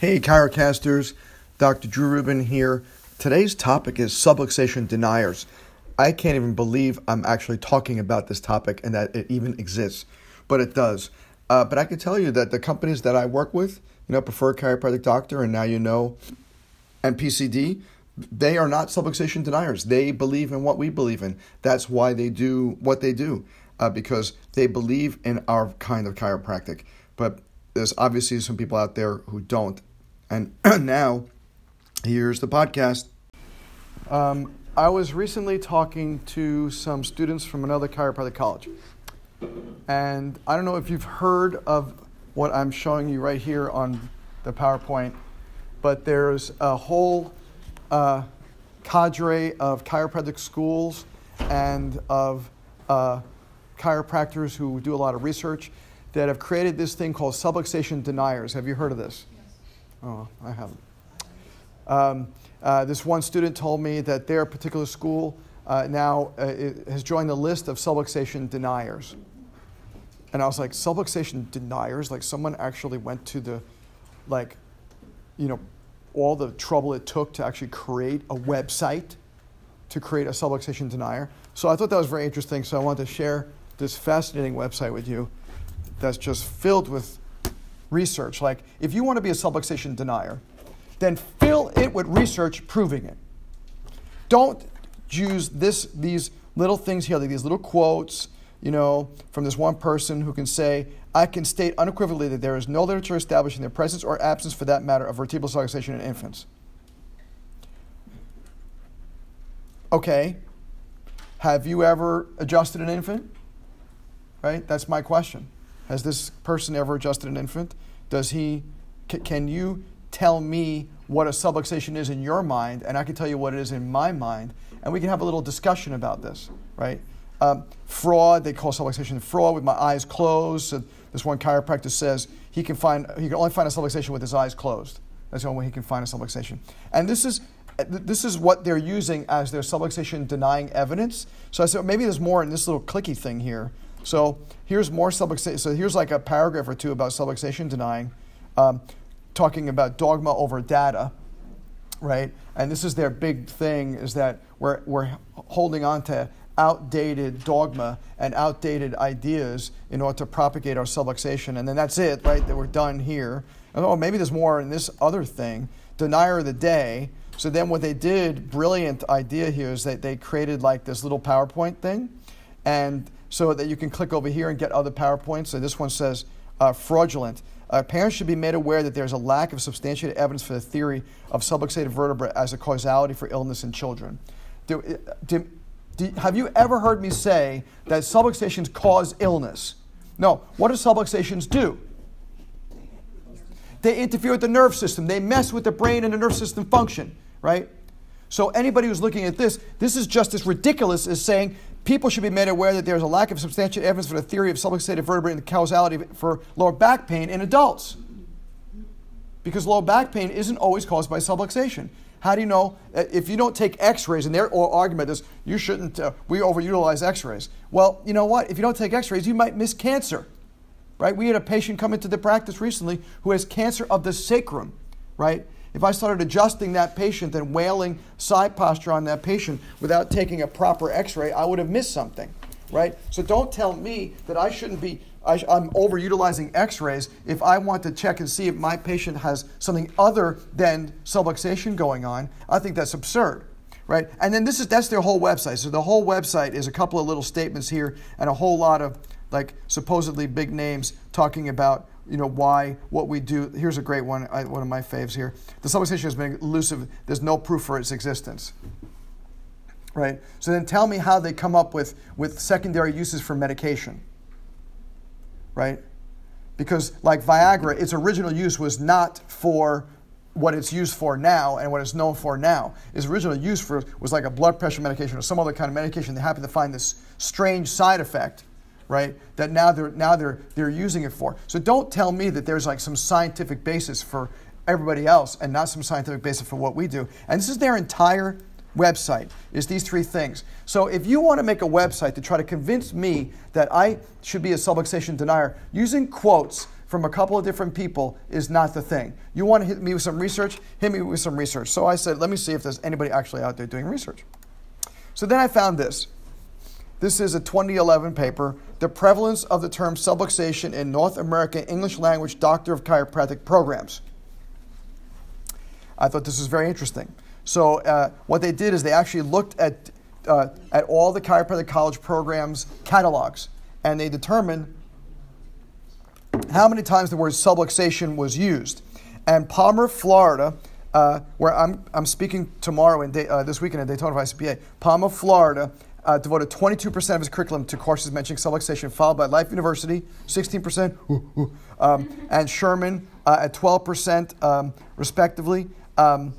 Hey, Chirocasters, Dr. Drew Rubin here. Today's topic is subluxation deniers. I can't even believe I'm actually talking about this topic and that it even exists, but it does. Uh, but I can tell you that the companies that I work with, you know, Preferred Chiropractic Doctor, and now you know, and PCD, they are not subluxation deniers. They believe in what we believe in. That's why they do what they do, uh, because they believe in our kind of chiropractic. But there's obviously some people out there who don't. And now, here's the podcast. Um, I was recently talking to some students from another chiropractic college. And I don't know if you've heard of what I'm showing you right here on the PowerPoint, but there's a whole uh, cadre of chiropractic schools and of uh, chiropractors who do a lot of research that have created this thing called subluxation deniers. Have you heard of this? Oh, I haven't. Um, uh, this one student told me that their particular school uh, now uh, has joined the list of subluxation deniers. And I was like, subluxation deniers? Like someone actually went to the, like, you know, all the trouble it took to actually create a website to create a subluxation denier. So I thought that was very interesting. So I wanted to share this fascinating website with you that's just filled with research. Like, if you want to be a subluxation denier, then fill it with research proving it. Don't use this, these little things here, like these little quotes, you know, from this one person who can say, I can state unequivocally that there is no literature establishing the presence or absence, for that matter, of vertebral subluxation in infants. Okay, have you ever adjusted an infant? Right? That's my question. Has this person ever adjusted an infant? Does he, can you tell me what a subluxation is in your mind, and I can tell you what it is in my mind, and we can have a little discussion about this, right? Um, fraud, they call subluxation fraud with my eyes closed. So this one chiropractor says he can find he can only find a subluxation with his eyes closed. That's the only way he can find a subluxation. And this is this is what they're using as their subluxation denying evidence. So I said well, maybe there's more in this little clicky thing here. So here's more subluxation. So here's like a paragraph or two about subluxation denying, um, talking about dogma over data, right? And this is their big thing is that we're, we're holding on to outdated dogma and outdated ideas in order to propagate our subluxation. And then that's it, right? That we're done here. And, oh, maybe there's more in this other thing, denier of the day. So then what they did, brilliant idea here, is that they created like this little PowerPoint thing. And so that you can click over here and get other PowerPoints. So this one says uh, fraudulent. Uh, parents should be made aware that there's a lack of substantiated evidence for the theory of subluxated vertebra as a causality for illness in children. Do, uh, do, do, have you ever heard me say that subluxations cause illness? No. What do subluxations do? They interfere with the nerve system. They mess with the brain and the nerve system function, right? So anybody who's looking at this, this is just as ridiculous as saying people should be made aware that there is a lack of substantial evidence for the theory of subluxated vertebrae and the causality for lower back pain in adults. Because lower back pain isn't always caused by subluxation. How do you know? Uh, if you don't take x-rays, and their argument is you shouldn't, uh, we overutilize x-rays. Well, you know what? If you don't take x-rays, you might miss cancer, right? We had a patient come into the practice recently who has cancer of the sacrum, right? If I started adjusting that patient and wailing side posture on that patient without taking a proper x ray, I would have missed something, right? So don't tell me that I shouldn't be, I, am overutilizing x rays if I want to check and see if my patient has something other than subluxation going on. I think that's absurd. Right? And then this is that's their whole website. So the whole website is a couple of little statements here and a whole lot of like supposedly big names talking about you know why what we do. Here's a great one, I, one of my faves here. The subluxation has been elusive. There's no proof for its existence. Right. So then tell me how they come up with with secondary uses for medication. Right. Because like Viagra, its original use was not for what it's used for now and what it's known for now. Its original use for was like a blood pressure medication or some other kind of medication. They happen to find this strange side effect right? That now they're now they're they're using it for. So don't tell me that there's like some scientific basis for everybody else and not some scientific basis for what we do. And this is their entire website is these three things. So if you want to make a website to try to convince me that I should be a subluxation denier using quotes from a couple of different people is not the thing. You want to hit me with some research? Hit me with some research. So I said, let me see if there's anybody actually out there doing research. So then I found this. This is a 2011 paper, The Prevalence of the Term Subluxation in North American English Language Doctor of Chiropractic Programs. I thought this was very interesting. So uh, what they did is they actually looked at, uh, at all the chiropractic college programs catalogs, and they determined how many times the word subluxation was used. And Palmer, Florida, uh, where I'm, I'm speaking tomorrow and uh, this weekend at Daytona ICPA, Palmer, Florida, uh, devoted 22% of his curriculum to courses mentioning subluxation, followed by Life University, 16%, um, and Sherman uh, at 12%, um, respectively. Um,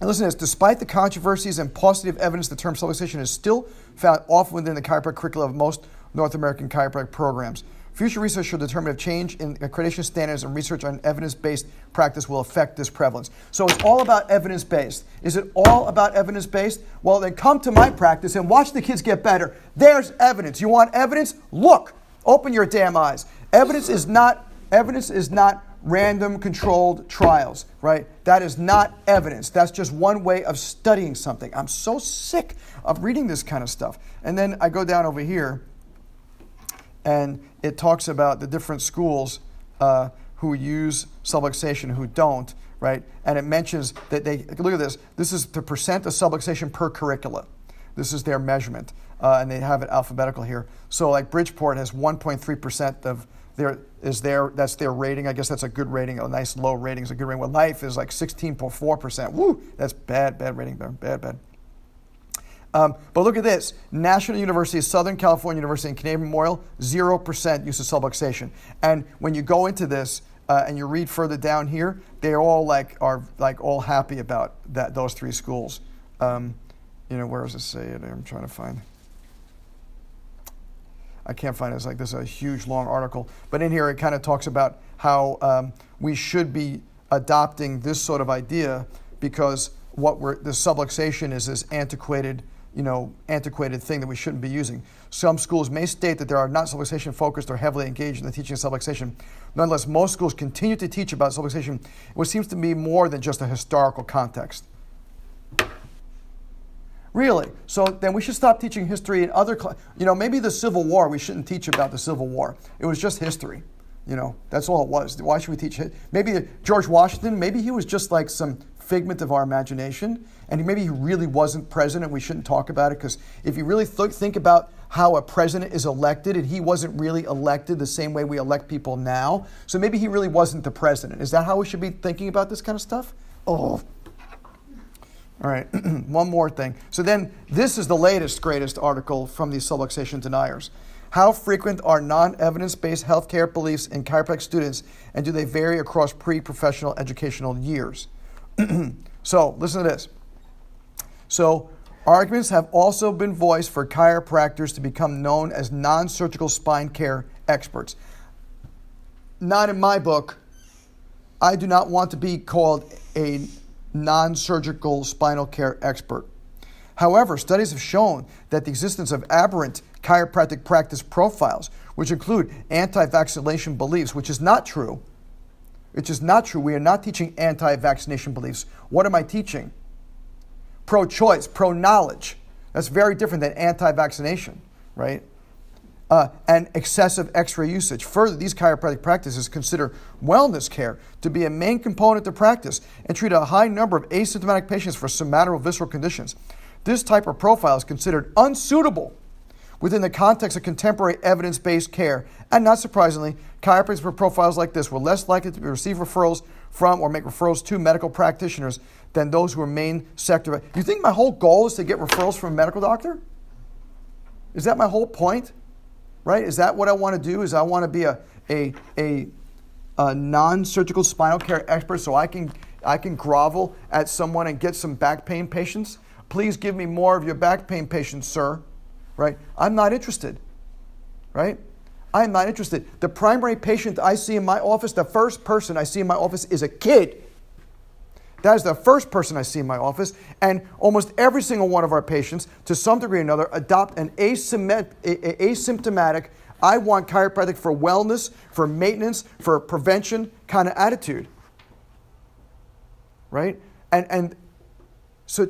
and listen to this despite the controversies and positive evidence, the term subluxation is still found often within the chiropractic curriculum of most North American chiropractic programs. Future research should determine if change in accreditation standards and research on evidence based practice will affect this prevalence. So it's all about evidence based. Is it all about evidence based? Well, then come to my practice and watch the kids get better. There's evidence. You want evidence? Look. Open your damn eyes. Evidence is not evidence is not random controlled trials, right? That is not evidence. That's just one way of studying something. I'm so sick of reading this kind of stuff. And then I go down over here and it talks about the different schools uh, who use subluxation, who don't, right? And it mentions that they look at this. This is the percent of subluxation per curricula. This is their measurement, uh, and they have it alphabetical here. So, like Bridgeport has 1.3 percent of their is their that's their rating. I guess that's a good rating. A nice low rating is a good rating. Well, Life is like 16.4 percent. Woo, that's bad, bad rating. Bad, bad. Um, but look at this National University, Southern California University, and Canadian Memorial, 0% use of subluxation. And when you go into this uh, and you read further down here, they all like are like all happy about that those three schools. Um, you know, where does it say it? I'm trying to find. I can't find it. It's like this is a huge long article. But in here, it kind of talks about how um, we should be adopting this sort of idea because what we're the subluxation is this antiquated you know, antiquated thing that we shouldn't be using. Some schools may state that they are not subluxation focused or heavily engaged in the teaching of subluxation. Nonetheless, most schools continue to teach about subluxation, which seems to be more than just a historical context. Really? So then we should stop teaching history in other, cl- you know, maybe the Civil War, we shouldn't teach about the Civil War. It was just history. You know, that's all it was. Why should we teach it? Maybe George Washington, maybe he was just like some figment of our imagination, and maybe he really wasn't president. We shouldn't talk about it because if you really th- think about how a president is elected, and he wasn't really elected the same way we elect people now, so maybe he really wasn't the president. Is that how we should be thinking about this kind of stuff? Oh. All right, one more thing. So then, this is the latest, greatest article from these subluxation deniers. How frequent are non evidence based healthcare beliefs in chiropractic students, and do they vary across pre professional educational years? so, listen to this. So, arguments have also been voiced for chiropractors to become known as non surgical spine care experts. Not in my book. I do not want to be called a non surgical spinal care expert. However, studies have shown that the existence of aberrant chiropractic practice profiles, which include anti vaccination beliefs, which is not true, which is not true. We are not teaching anti vaccination beliefs. What am I teaching? Pro choice, pro knowledge. That's very different than anti vaccination, right? Uh, and excessive x ray usage. Further, these chiropractic practices consider wellness care to be a main component of practice and treat a high number of asymptomatic patients for somatic or visceral conditions. This type of profile is considered unsuitable within the context of contemporary evidence based care. And not surprisingly, chiropractors with profiles like this were less likely to receive referrals from or make referrals to medical practitioners than those who remain sector. You think my whole goal is to get referrals from a medical doctor? Is that my whole point? Right? Is that what I want to do? Is I want to be a, a, a, a non surgical spinal care expert so I can, I can grovel at someone and get some back pain patients? Please give me more of your back pain patients, sir right? I'm not interested, right? I'm not interested. The primary patient I see in my office, the first person I see in my office is a kid. That is the first person I see in my office. And almost every single one of our patients, to some degree or another, adopt an asymptomatic I want chiropractic for wellness, for maintenance, for prevention kind of attitude. Right? And, and so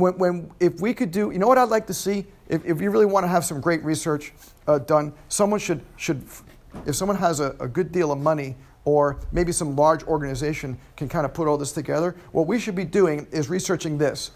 when, when, if we could do, you know what I'd like to see? If, if you really want to have some great research uh, done, someone should, should, if someone has a, a good deal of money or maybe some large organization can kind of put all this together, what we should be doing is researching this.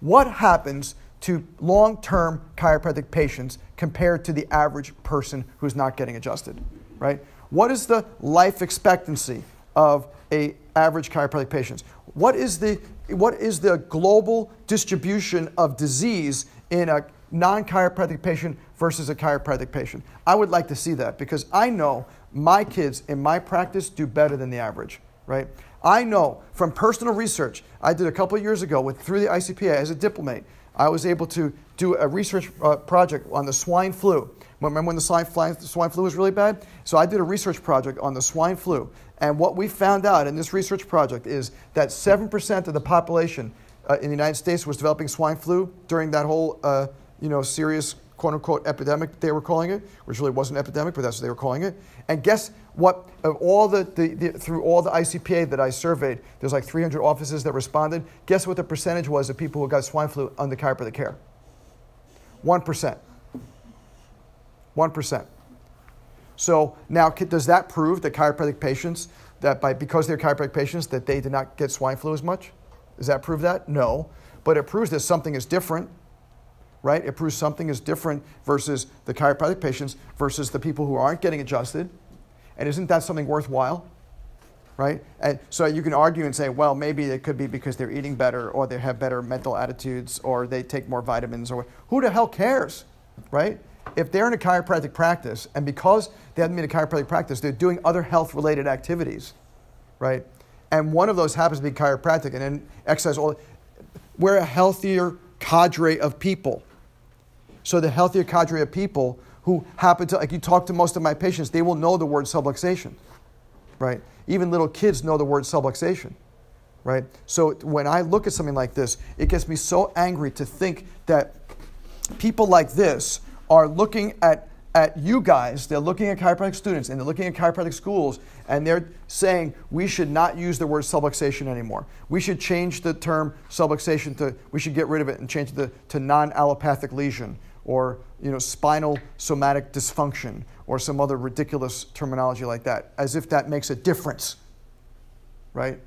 What happens to long term chiropractic patients compared to the average person who's not getting adjusted, right? What is the life expectancy of a average chiropractic patient? What is the, what is the global distribution of disease in a non chiropractic patient versus a chiropractic patient? I would like to see that because I know my kids in my practice do better than the average, right? I know from personal research I did a couple years ago with through the ICPA as a diplomate, I was able to do a research uh, project on the swine flu. Remember when the swine, the swine flu was really bad? So I did a research project on the swine flu. And what we found out in this research project is that 7% of the population uh, in the United States was developing swine flu during that whole uh, you know, serious quote unquote epidemic they were calling it, which really wasn't an epidemic, but that's what they were calling it. And guess what? Of all the, the, the, through all the ICPA that I surveyed, there's like 300 offices that responded. Guess what the percentage was of people who got swine flu under chiropractic care? 1%. 1%. So now, does that prove that chiropractic patients, that by, because they're chiropractic patients, that they did not get swine flu as much? Does that prove that? No. But it proves that something is different right? It proves something is different versus the chiropractic patients versus the people who aren't getting adjusted. And isn't that something worthwhile? Right? And so you can argue and say, well, maybe it could be because they're eating better or they have better mental attitudes or they take more vitamins or who the hell cares? Right? If they're in a chiropractic practice and because they haven't been in a chiropractic practice, they're doing other health related activities, right? And one of those happens to be chiropractic and then exercise all we're a healthier cadre of people. So the healthier cadre of people who happen to, like you talk to most of my patients, they will know the word subluxation, right? Even little kids know the word subluxation, right? So when I look at something like this, it gets me so angry to think that people like this are looking at at you guys, they're looking at chiropractic students and they're looking at chiropractic schools and they're saying we should not use the word subluxation anymore. We should change the term subluxation to, we should get rid of it and change it to non allopathic lesion or you know, spinal somatic dysfunction or some other ridiculous terminology like that, as if that makes a difference, right?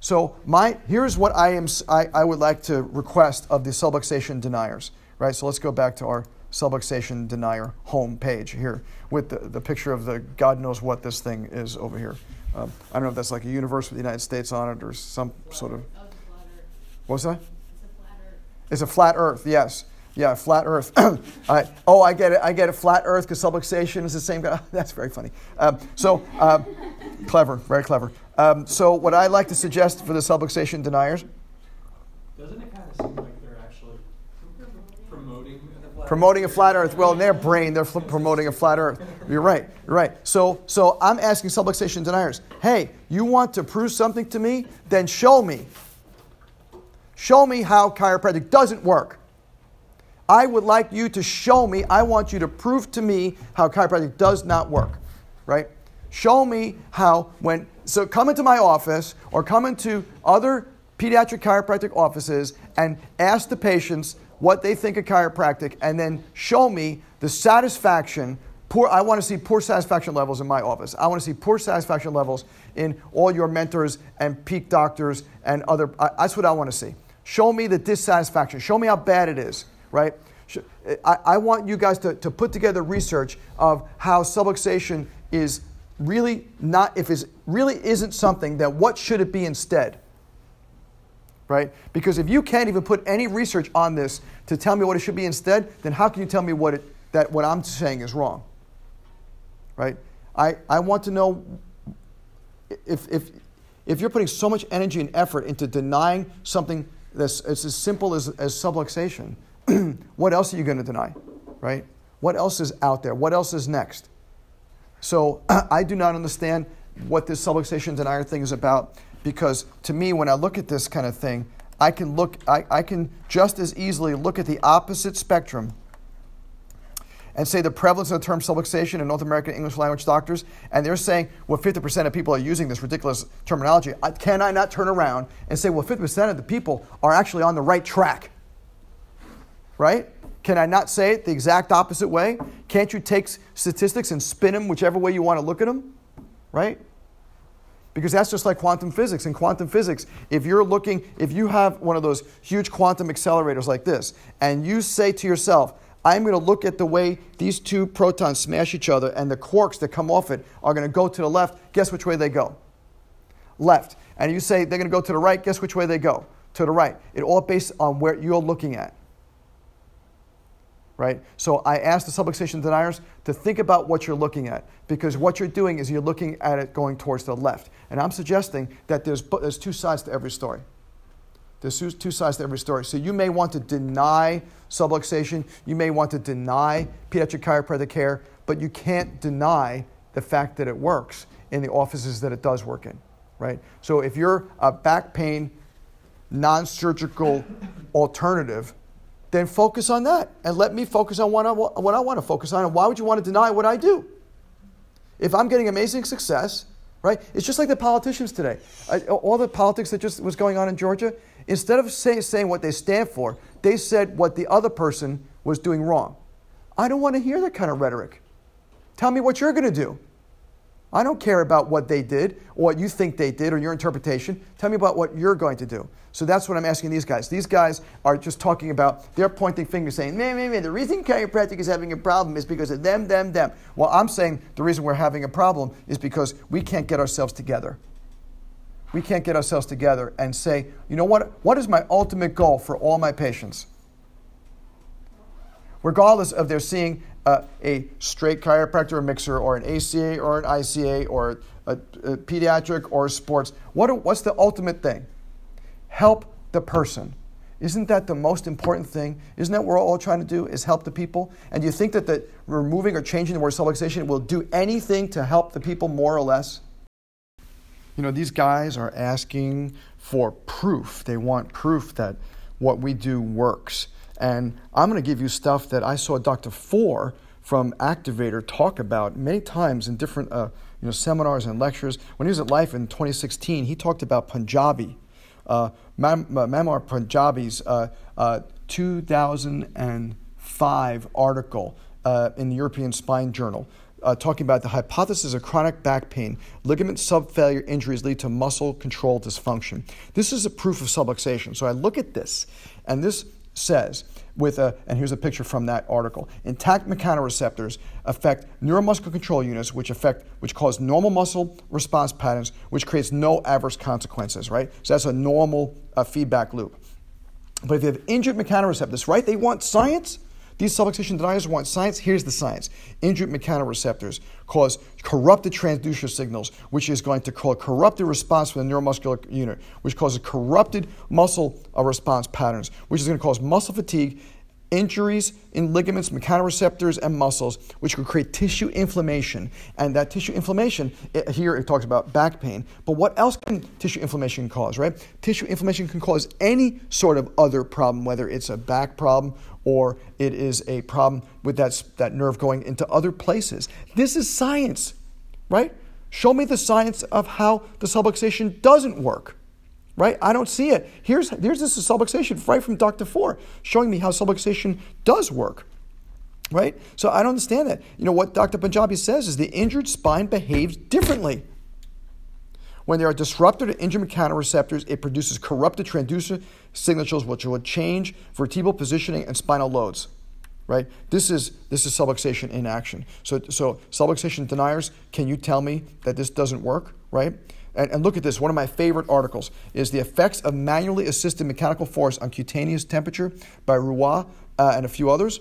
So my, here's what I, am, I, I would like to request of the subluxation deniers, right? So let's go back to our subluxation denier home page here with the, the picture of the God knows what this thing is over here. Um, I don't know if that's like a universe of the United States on it or some sort of. What's that? It's a flat Earth, It's a flat Earth. yes. Yeah, flat Earth. I, oh, I get it. I get it. Flat Earth because subluxation is the same guy. That's very funny. Um, so um, clever, very clever. Um, so what I like to suggest for the subluxation deniers. Doesn't it kind of seem like they're actually promoting a flat Earth? Well, in their brain, they're fl- promoting a flat Earth. You're right. You're right. So, so I'm asking subluxation deniers. Hey, you want to prove something to me? Then show me. Show me how chiropractic doesn't work. I would like you to show me, I want you to prove to me how chiropractic does not work, right? Show me how when, so come into my office or come into other pediatric chiropractic offices and ask the patients what they think of chiropractic and then show me the satisfaction Poor, I want to see poor satisfaction levels in my office. I want to see poor satisfaction levels in all your mentors and peak doctors and other. I, that's what I want to see. Show me the dissatisfaction. Show me how bad it is right? I, I want you guys to, to put together research of how subluxation is really not, if it really isn't something, that what should it be instead? Right? Because if you can't even put any research on this to tell me what it should be instead, then how can you tell me what, it, that what I'm saying is wrong? Right? I, I want to know if, if, if you're putting so much energy and effort into denying something that's it's as simple as, as subluxation, what else are you going to deny? Right? What else is out there? What else is next? So I do not understand what this subluxation denier thing is about because to me, when I look at this kind of thing, I can look, I, I can just as easily look at the opposite spectrum and say the prevalence of the term subluxation in North American English language doctors, and they're saying, well, 50% of people are using this ridiculous terminology, can I not turn around and say, well, 50% of the people are actually on the right track? Right? Can I not say it the exact opposite way? Can't you take statistics and spin them whichever way you want to look at them? Right? Because that's just like quantum physics. In quantum physics, if you're looking, if you have one of those huge quantum accelerators like this, and you say to yourself, I'm going to look at the way these two protons smash each other, and the quarks that come off it are going to go to the left, guess which way they go? Left. And you say they're going to go to the right, guess which way they go? To the right. It all based on where you're looking at right? So I ask the subluxation deniers to think about what you're looking at because what you're doing is you're looking at it going towards the left. And I'm suggesting that there's, there's two sides to every story. There's two sides to every story. So you may want to deny subluxation, you may want to deny pediatric chiropractic care, but you can't deny the fact that it works in the offices that it does work in, right? So if you're a back pain, non surgical alternative, then focus on that and let me focus on what I, what I want to focus on. And why would you want to deny what I do? If I'm getting amazing success, right? It's just like the politicians today. all the politics that just was going on in Georgia, instead of say, saying what they stand for, they said what the other person was doing wrong. I don't want to hear that kind of rhetoric. Tell me what you're going to do. I don't care about what they did or what you think they did or your interpretation. Tell me about what you're going to do. So that's what I'm asking these guys. These guys are just talking about, they're pointing fingers saying, man, man, man, the reason chiropractic is having a problem is because of them, them, them. Well, I'm saying the reason we're having a problem is because we can't get ourselves together. We can't get ourselves together and say, you know what? What is my ultimate goal for all my patients? Regardless of their seeing a straight chiropractor or mixer or an ACA or an ICA or a, a pediatric or sports, what, what's the ultimate thing? help the person. Isn't that the most important thing? Isn't that what we're all trying to do is help the people? And you think that the removing or changing the word subluxation will do anything to help the people more or less? You know, these guys are asking for proof. They want proof that what we do works. And I'm going to give you stuff that I saw Dr. Fuhr from Activator talk about many times in different uh, you know, seminars and lectures. When he was at Life in 2016, he talked about Panjabi uh, Mam- Mamar Panjabi's uh, uh, 2005 article uh, in the European Spine Journal. Uh, talking about the hypothesis of chronic back pain, ligament subfailure injuries lead to muscle control dysfunction. This is a proof of subluxation. So I look at this, and this says with a, and here's a picture from that article. Intact mechanoreceptors affect neuromuscular control units, which affect, which cause normal muscle response patterns, which creates no adverse consequences, right? So that's a normal uh, feedback loop. But if you have injured mechanoreceptors, right, they want science. These subluxation deniers want science. Here's the science. Injured mechanoreceptors cause corrupted transducer signals, which is going to cause corrupted response from the neuromuscular unit, which causes corrupted muscle uh, response patterns, which is going to cause muscle fatigue injuries in ligaments, mechanoreceptors, and muscles, which could create tissue inflammation. And that tissue inflammation, it, here it talks about back pain, but what else can tissue inflammation cause, right? Tissue inflammation can cause any sort of other problem, whether it's a back problem or it is a problem with that, that nerve going into other places. This is science, right? Show me the science of how the subluxation doesn't work right? I don't see it. Here's, here's this subluxation right from Dr. Fuhr showing me how subluxation does work, right? So I don't understand that. You know, what Dr. Panjabi says is the injured spine behaves differently. When there are disrupted or injured mechanoreceptors, it produces corrupted transducer signatures which will change vertebral positioning and spinal loads. Right? This is this is subluxation in action. So so subluxation deniers, can you tell me that this doesn't work? Right? And, and, look at this. One of my favorite articles is The Effects of Manually Assisted Mechanical Force on Cutaneous Temperature by Roy uh, and a few others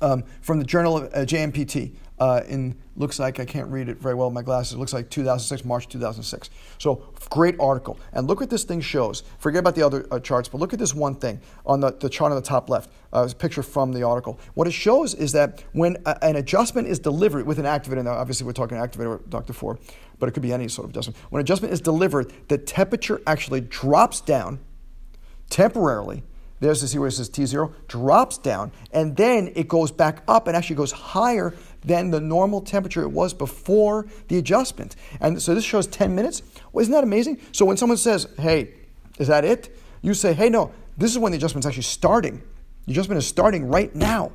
um, from the Journal of uh, JMPT. Uh, in looks like I can't read it very well with my glasses. It looks like 2006, March 2006. So great article. And look what this thing shows. Forget about the other uh, charts, but look at this one thing on the, the chart on the top left. Uh, a picture from the article. What it shows is that when a, an adjustment is delivered with an activator, now obviously we're talking activator, Dr. Fuhr, but it could be any sort of adjustment. When adjustment is delivered, the temperature actually drops down temporarily There's the see where it says T0, drops down, and then it goes back up and actually goes higher than the normal temperature it was before the adjustment. And so this shows 10 minutes. Well, isn't that amazing? So when someone says, hey, is that it? You say, hey, no, this is when the adjustment's actually starting. The adjustment is starting right now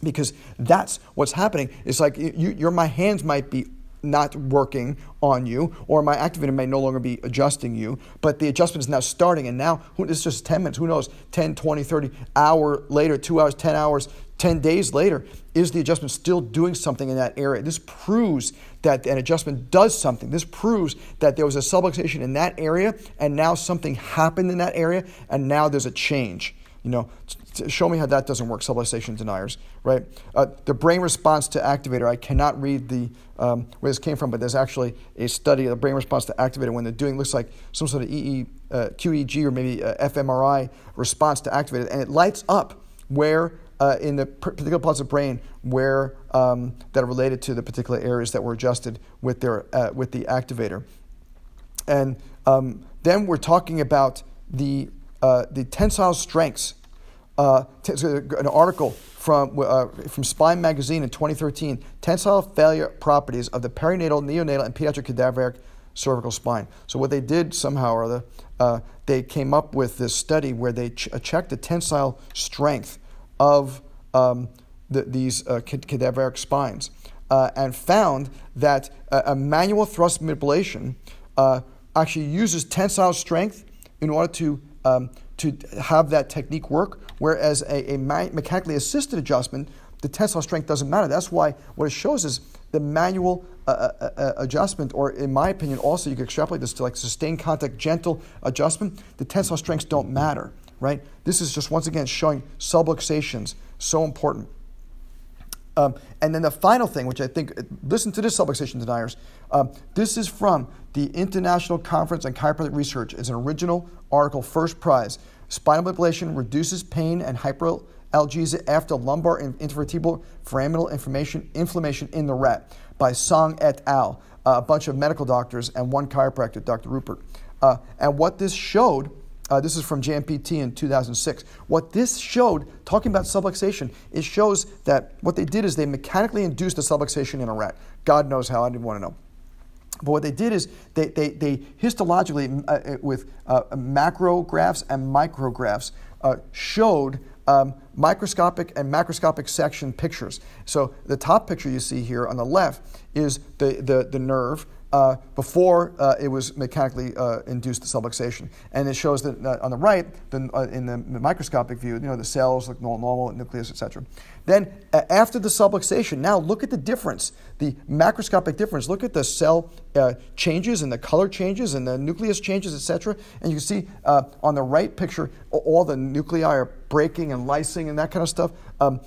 because that's what's happening. It's like you, your my hands might be not working on you, or my activator may no longer be adjusting you, but the adjustment is now starting, and now it's just 10 minutes, who knows, 10, 20, 30, hour later, two hours, 10 hours, 10 days later, is the adjustment still doing something in that area? This proves that an adjustment does something. This proves that there was a subluxation in that area, and now something happened in that area, and now there's a change. You know, show me how that doesn't work, subluxation deniers, right? Uh, the brain response to activator, I cannot read the um, where this came from, but there's actually a study of the brain response to activator when they're doing, looks like some sort of EE, uh, QEG or maybe uh, fMRI response to activator, and it lights up where uh, in the particular parts of brain where um, that are related to the particular areas that were adjusted with, their, uh, with the activator. And um, then we're talking about the, uh, the tensile strengths uh, an article from, uh, from Spine Magazine in 2013 Tensile Failure Properties of the Perinatal, Neonatal, and Pediatric Cadaveric Cervical Spine. So, what they did somehow or other, uh, they came up with this study where they ch- uh, checked the tensile strength of um, the, these uh, cadaveric spines uh, and found that a, a manual thrust manipulation actually uses tensile strength in order to um, to have that technique work, whereas a, a mechanically assisted adjustment, the tensile strength doesn't matter. That's why what it shows is the manual uh, uh, uh, adjustment, or in my opinion, also you can extrapolate this to like sustained contact, gentle adjustment. The tensile strengths don't matter, right? This is just once again showing subluxations, so important. Um, and then the final thing, which I think, listen to this subluxation deniers. Um, this is from the International Conference on Chiropractic Research. It's an original article, first prize. Spinal manipulation reduces pain and hyperalgesia after lumbar and intervertebral foraminal inflammation, inflammation in the rat by Song et al., uh, a bunch of medical doctors and one chiropractor, Dr. Rupert. Uh, and what this showed uh, this is from JMPT in 2006. What this showed, talking about subluxation, it shows that what they did is they mechanically induced a subluxation in a rat. God knows how, I didn't want to know. But what they did is they, they, they histologically, uh, uh with uh, macrographs and micrographs, uh, showed um, microscopic and macroscopic section pictures. So the top picture you see here on the left is the, the, the nerve uh, before uh, it was mechanically uh, induced subluxation. And it shows that uh, on the right, the, uh, in the microscopic view, you know, the cells look normal, nucleus, etc. Then after the subluxation, now look at the difference, the macroscopic difference. Look at the cell uh, changes and the color changes and the nucleus changes, etc. And you can see on the right picture, all the nuclei are breaking and lysing and that kind of stuff. Um,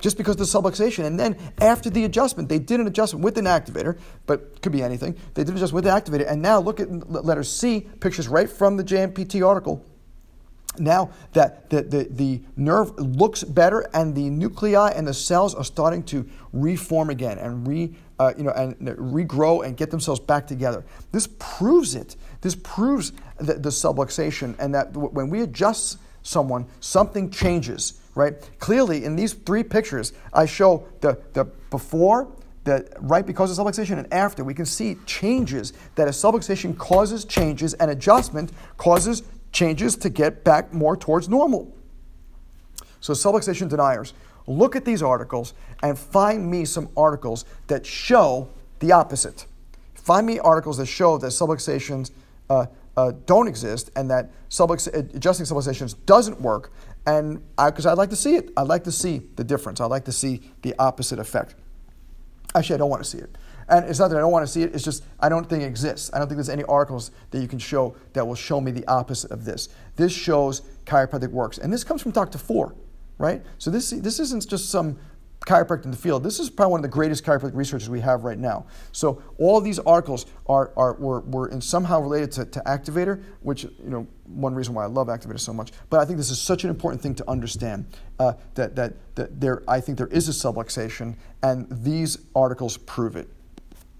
just because of the subluxation. And then after the adjustment, they did an adjustment with an activator, but could be anything. They did adjust with the activator. And now look at letter C, pictures right from the JMPT article. Now that the, the, the nerve looks better and the nuclei and the cells are starting to reform again and re, uh, you know, and regrow and get themselves back together. This proves it. This proves the, the subluxation and that when we adjust someone, something changes right? Clearly, in these three pictures, I show the, the before, the right because of subluxation, and after. We can see changes that a subluxation causes changes, and adjustment causes changes to get back more towards normal. So, subluxation deniers, look at these articles and find me some articles that show the opposite. Find me articles that show that subluxations uh, uh, don't exist and that adjusting subluxations doesn't work and I because I'd like to see it. I'd like to see the difference. I'd like to see the opposite effect. Actually, I don't want to see it. And it's not that I don't want to see it, it's just I don't think it exists. I don't think there's any articles that you can show that will show me the opposite of this. This shows chiropractic works. And this comes from Dr. Fuhr, right? So this, this isn't just some chiropractic in the field. This is probably one of the greatest chiropractic researchers we have right now. So all of these articles are, are were, were in somehow related to, to Activator, which you know one reason why I love Activator so much. But I think this is such an important thing to understand uh, that, that that there I think there is a subluxation, and these articles prove it.